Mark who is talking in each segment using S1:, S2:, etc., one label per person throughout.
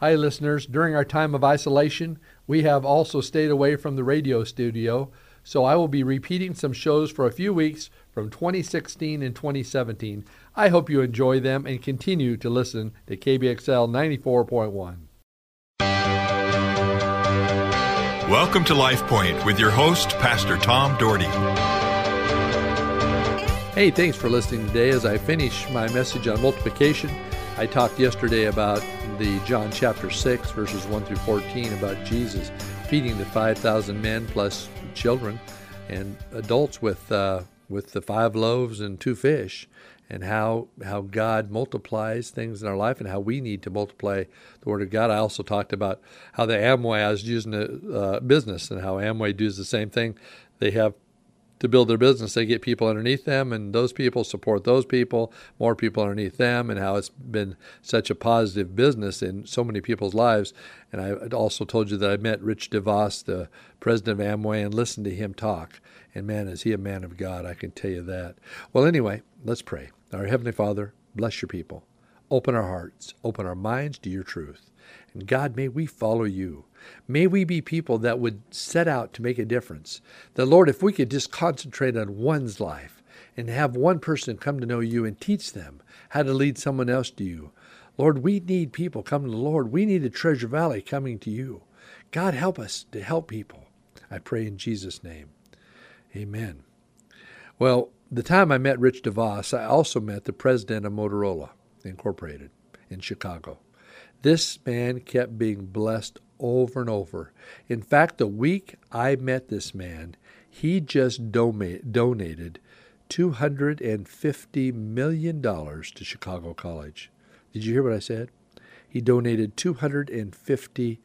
S1: Hi, listeners. During our time of isolation, we have also stayed away from the radio studio, so I will be repeating some shows for a few weeks from 2016 and 2017. I hope you enjoy them and continue to listen to KBXL 94.1.
S2: Welcome to Life Point with your host, Pastor Tom Dougherty.
S1: Hey, thanks for listening today as I finish my message on multiplication. I talked yesterday about the John chapter 6, verses 1 through 14, about Jesus feeding the 5,000 men plus children and adults with, uh, with the five loaves and two fish, and how, how God multiplies things in our life and how we need to multiply the Word of God. I also talked about how the Amway, I was using a uh, business, and how Amway does the same thing. They have to build their business, they get people underneath them, and those people support those people, more people underneath them, and how it's been such a positive business in so many people's lives. And I also told you that I met Rich DeVos, the president of Amway, and listened to him talk. And man, is he a man of God, I can tell you that. Well, anyway, let's pray. Our Heavenly Father, bless your people. Open our hearts, open our minds to your truth. And God, may we follow you. May we be people that would set out to make a difference. That, Lord, if we could just concentrate on one's life and have one person come to know you and teach them how to lead someone else to you. Lord, we need people coming to the Lord. We need a Treasure Valley coming to you. God, help us to help people. I pray in Jesus' name. Amen. Well, the time I met Rich DeVos, I also met the president of Motorola Incorporated in Chicago. This man kept being blessed over and over. In fact, the week I met this man, he just donated $250 million to Chicago College. Did you hear what I said? He donated $250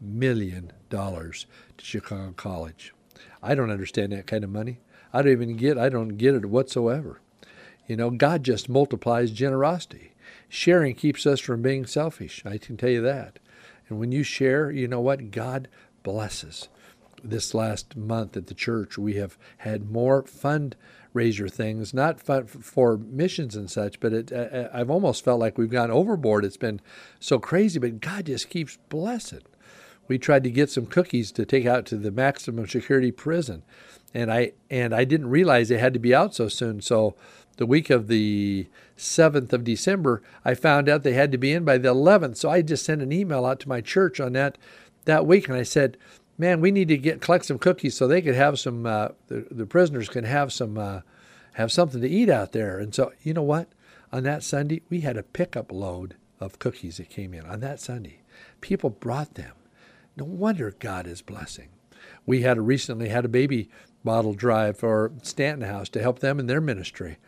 S1: million to Chicago College. I don't understand that kind of money. I don't even get I don't get it whatsoever. You know, God just multiplies generosity. Sharing keeps us from being selfish. I can tell you that. And when you share, you know what? God blesses. This last month at the church, we have had more fundraiser things, not for missions and such, but it, I've almost felt like we've gone overboard. It's been so crazy, but God just keeps blessing. We tried to get some cookies to take out to the maximum security prison, and I and I didn't realize they had to be out so soon. So the week of the 7th of December, I found out they had to be in by the 11th. So I just sent an email out to my church on that that week, and I said, "Man, we need to get collect some cookies so they could have some. Uh, the, the prisoners can have some uh, have something to eat out there." And so, you know what? On that Sunday, we had a pickup load of cookies that came in on that Sunday. People brought them. No wonder God is blessing. We had recently had a baby bottle drive for Stanton House to help them in their ministry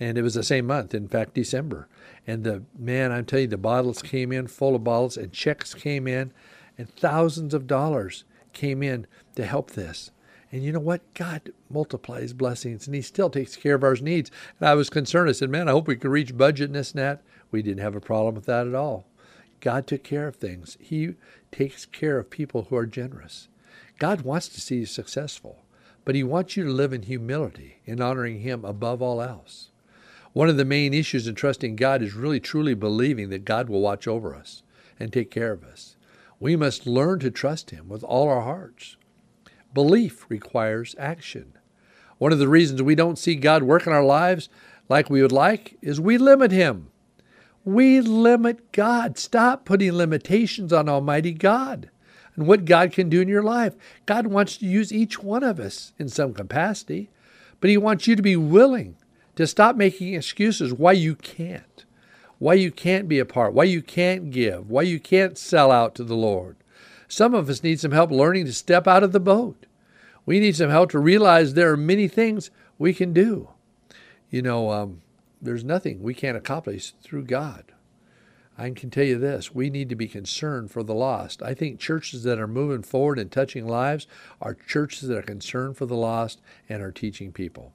S1: and it was the same month, in fact, December. And the man, I'm telling you, the bottles came in full of bottles, and checks came in, and thousands of dollars came in to help this. And you know what? God multiplies blessings, and He still takes care of our needs. And I was concerned. I said, "Man, I hope we can reach budget in this and that." We didn't have a problem with that at all. God took care of things. He takes care of people who are generous. God wants to see you successful, but He wants you to live in humility in honoring Him above all else. One of the main issues in trusting God is really truly believing that God will watch over us and take care of us. We must learn to trust Him with all our hearts. Belief requires action. One of the reasons we don't see God work in our lives like we would like is we limit Him. We limit God. Stop putting limitations on Almighty God and what God can do in your life. God wants to use each one of us in some capacity, but He wants you to be willing to stop making excuses why you can't, why you can't be a part, why you can't give, why you can't sell out to the Lord. Some of us need some help learning to step out of the boat. We need some help to realize there are many things we can do. You know, um, there's nothing we can't accomplish through God. I can tell you this we need to be concerned for the lost. I think churches that are moving forward and touching lives are churches that are concerned for the lost and are teaching people.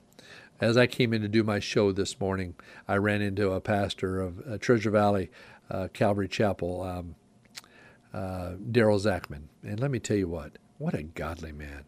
S1: As I came in to do my show this morning, I ran into a pastor of uh, Treasure Valley uh, Calvary Chapel, um, uh, Daryl Zachman. And let me tell you what, what a godly man.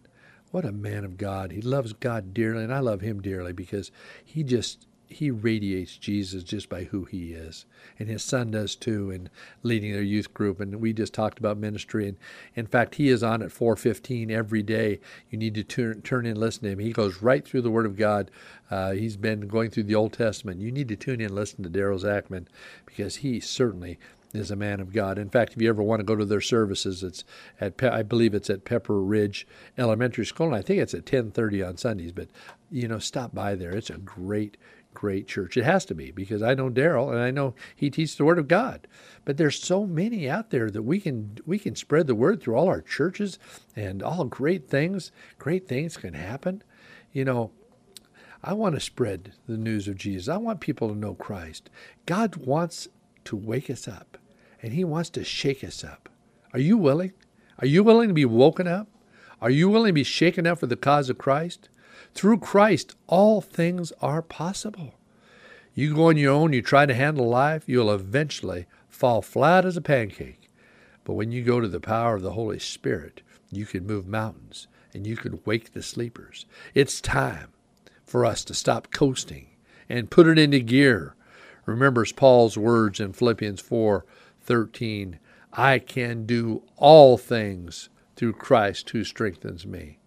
S1: What a man of God. He loves God dearly, and I love him dearly because he just he radiates Jesus just by who he is. And his son does too, and leading their youth group. And we just talked about ministry. And in fact, he is on at 415 every day. You need to turn, turn in and listen to him. He goes right through the Word of God. Uh, he's been going through the Old Testament. You need to tune in and listen to Daryl Zachman because he certainly is a man of God. In fact, if you ever want to go to their services, it's at I believe it's at Pepper Ridge Elementary School, and I think it's at 10:30 on Sundays. But you know, stop by there. It's a great, great church. It has to be because I know Daryl and I know he teaches the Word of God. But there's so many out there that we can we can spread the word through all our churches, and all great things. Great things can happen. You know, I want to spread the news of Jesus. I want people to know Christ. God wants to wake us up and He wants to shake us up. Are you willing? Are you willing to be woken up? Are you willing to be shaken up for the cause of Christ? Through Christ, all things are possible. You go on your own, you try to handle life, you'll eventually fall flat as a pancake. But when you go to the power of the Holy Spirit, you can move mountains and you can wake the sleepers. It's time for us to stop coasting and put it into gear. Remembers Paul's words in Philippians 4:13, I can do all things through Christ who strengthens me.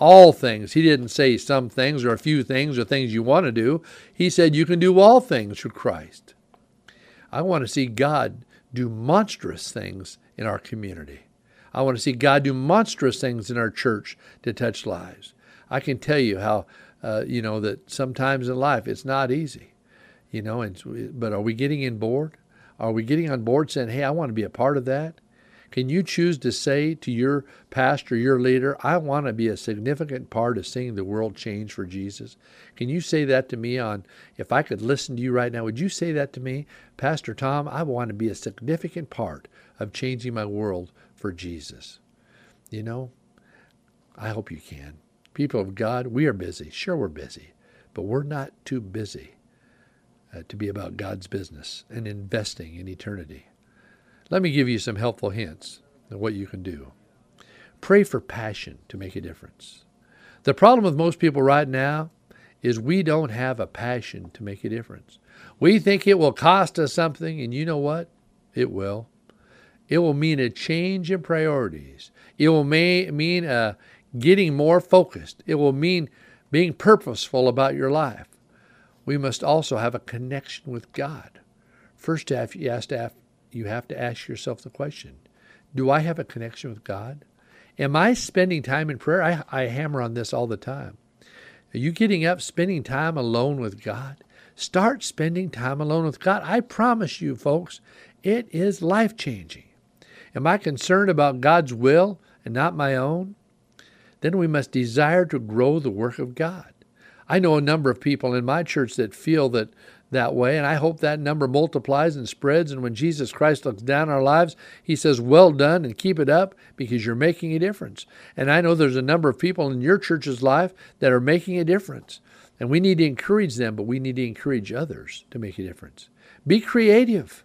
S1: All things. He didn't say some things or a few things or things you want to do. He said you can do all things through Christ. I want to see God do monstrous things in our community. I want to see God do monstrous things in our church to touch lives. I can tell you how uh, you know, that sometimes in life it's not easy, you know, and, but are we getting in board? Are we getting on board saying, hey, I want to be a part of that? Can you choose to say to your pastor, your leader, I want to be a significant part of seeing the world change for Jesus? Can you say that to me on, if I could listen to you right now, would you say that to me? Pastor Tom, I want to be a significant part of changing my world for Jesus. You know, I hope you can. People of God, we are busy. Sure, we're busy, but we're not too busy uh, to be about God's business and investing in eternity. Let me give you some helpful hints of what you can do. Pray for passion to make a difference. The problem with most people right now is we don't have a passion to make a difference. We think it will cost us something, and you know what? It will. It will mean a change in priorities. It will may, mean a getting more focused. It will mean being purposeful about your life. We must also have a connection with God. First, you have to, you have to ask yourself the question Do I have a connection with God? Am I spending time in prayer? I, I hammer on this all the time. Are you getting up, spending time alone with God? Start spending time alone with God. I promise you, folks, it is life changing. Am I concerned about God's will and not my own? then we must desire to grow the work of God. I know a number of people in my church that feel that that way, and I hope that number multiplies and spreads. And when Jesus Christ looks down our lives, he says, Well done, and keep it up because you're making a difference. And I know there's a number of people in your church's life that are making a difference. And we need to encourage them, but we need to encourage others to make a difference. Be creative.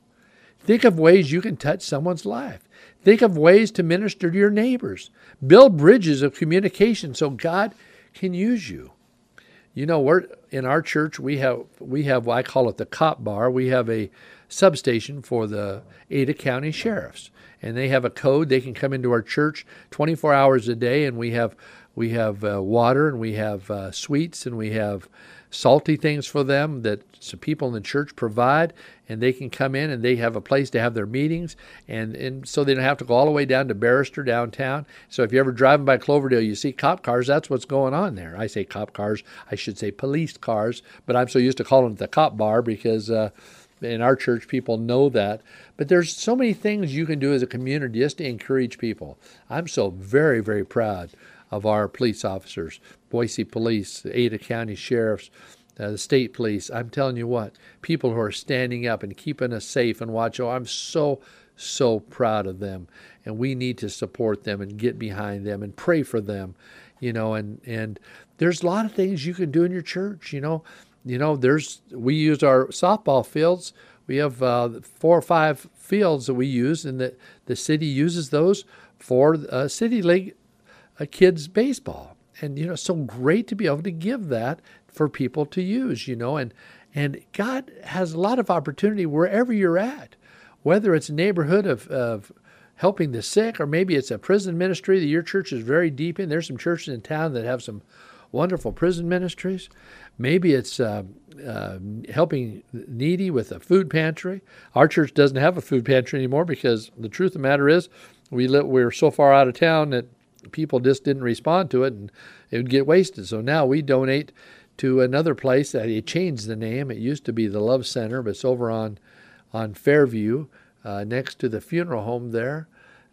S1: Think of ways you can touch someone's life. Think of ways to minister to your neighbors. Build bridges of communication so God can use you. You know, we're in our church we have we have I call it the cop bar. We have a substation for the Ada County sheriffs, and they have a code. They can come into our church 24 hours a day, and we have we have uh, water and we have uh, sweets and we have salty things for them that some people in the church provide, and they can come in and they have a place to have their meetings, and, and so they don't have to go all the way down to Barrister downtown. So if you're ever driving by Cloverdale, you see cop cars, that's what's going on there. I say cop cars, I should say police cars, but I'm so used to calling it the cop bar because uh, in our church people know that. But there's so many things you can do as a community just to encourage people. I'm so very, very proud of our police officers, Boise Police, Ada County Sheriffs, uh, the state police. I'm telling you what, people who are standing up and keeping us safe and watch. Oh, I'm so, so proud of them. And we need to support them and get behind them and pray for them, you know, and, and there's a lot of things you can do in your church, you know. You know, there's we use our softball fields. We have uh, four or five fields that we use, and the the city uses those for uh, city league uh, kids baseball. And you know, so great to be able to give that for people to use, you know, and and God has a lot of opportunity wherever you're at, whether it's a neighborhood of, of helping the sick, or maybe it's a prison ministry that your church is very deep in. There's some churches in town that have some wonderful prison ministries. Maybe it's uh, uh, helping needy with a food pantry. Our church doesn't have a food pantry anymore because the truth of the matter is we live, we're so far out of town that people just didn't respond to it and it would get wasted. So now we donate to another place that he changed the name. It used to be the Love Center, but it's over on on Fairview, uh, next to the funeral home there,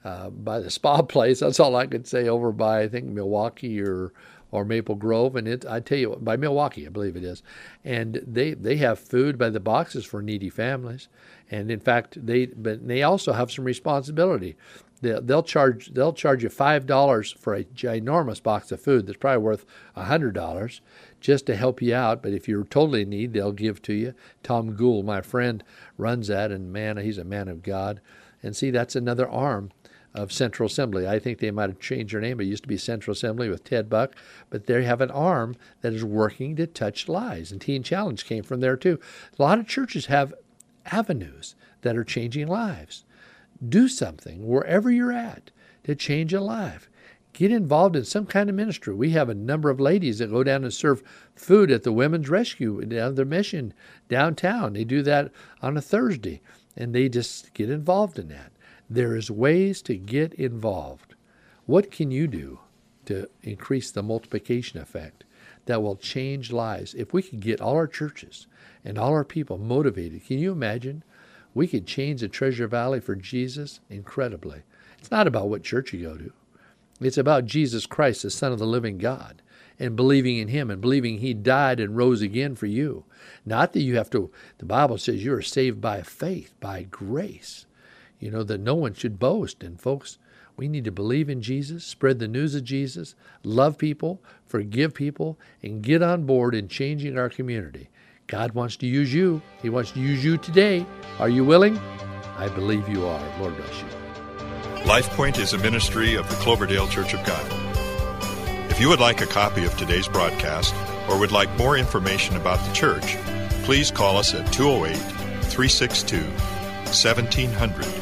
S1: uh, by the spa place. That's all I could say. Over by I think Milwaukee or or Maple Grove, and it I tell you by Milwaukee, I believe it is, and they they have food by the boxes for needy families, and in fact they but they also have some responsibility. They'll, they'll charge they'll charge you five dollars for a ginormous box of food that's probably worth a hundred dollars just to help you out. But if you're totally in need, they'll give to you. Tom Gould, my friend, runs that, and man, he's a man of God. And see, that's another arm of Central Assembly. I think they might have changed their name. It used to be Central Assembly with Ted Buck, but they have an arm that is working to touch lives. And Teen Challenge came from there too. A lot of churches have avenues that are changing lives do something wherever you're at to change a life. Get involved in some kind of ministry. We have a number of ladies that go down and serve food at the Women's Rescue down their mission downtown. They do that on a Thursday, and they just get involved in that. There is ways to get involved. What can you do to increase the multiplication effect that will change lives? If we could get all our churches and all our people motivated, can you imagine we could change the Treasure Valley for Jesus incredibly. It's not about what church you go to. It's about Jesus Christ, the Son of the living God, and believing in Him and believing He died and rose again for you. Not that you have to, the Bible says you are saved by faith, by grace. You know, that no one should boast. And folks, we need to believe in Jesus, spread the news of Jesus, love people, forgive people, and get on board in changing our community. God wants to use you. He wants to use you today. Are you willing? I believe you are. Lord bless you.
S2: LifePoint is a ministry of the Cloverdale Church of God. If you would like a copy of today's broadcast or would like more information about the church, please call us at 208 362 1700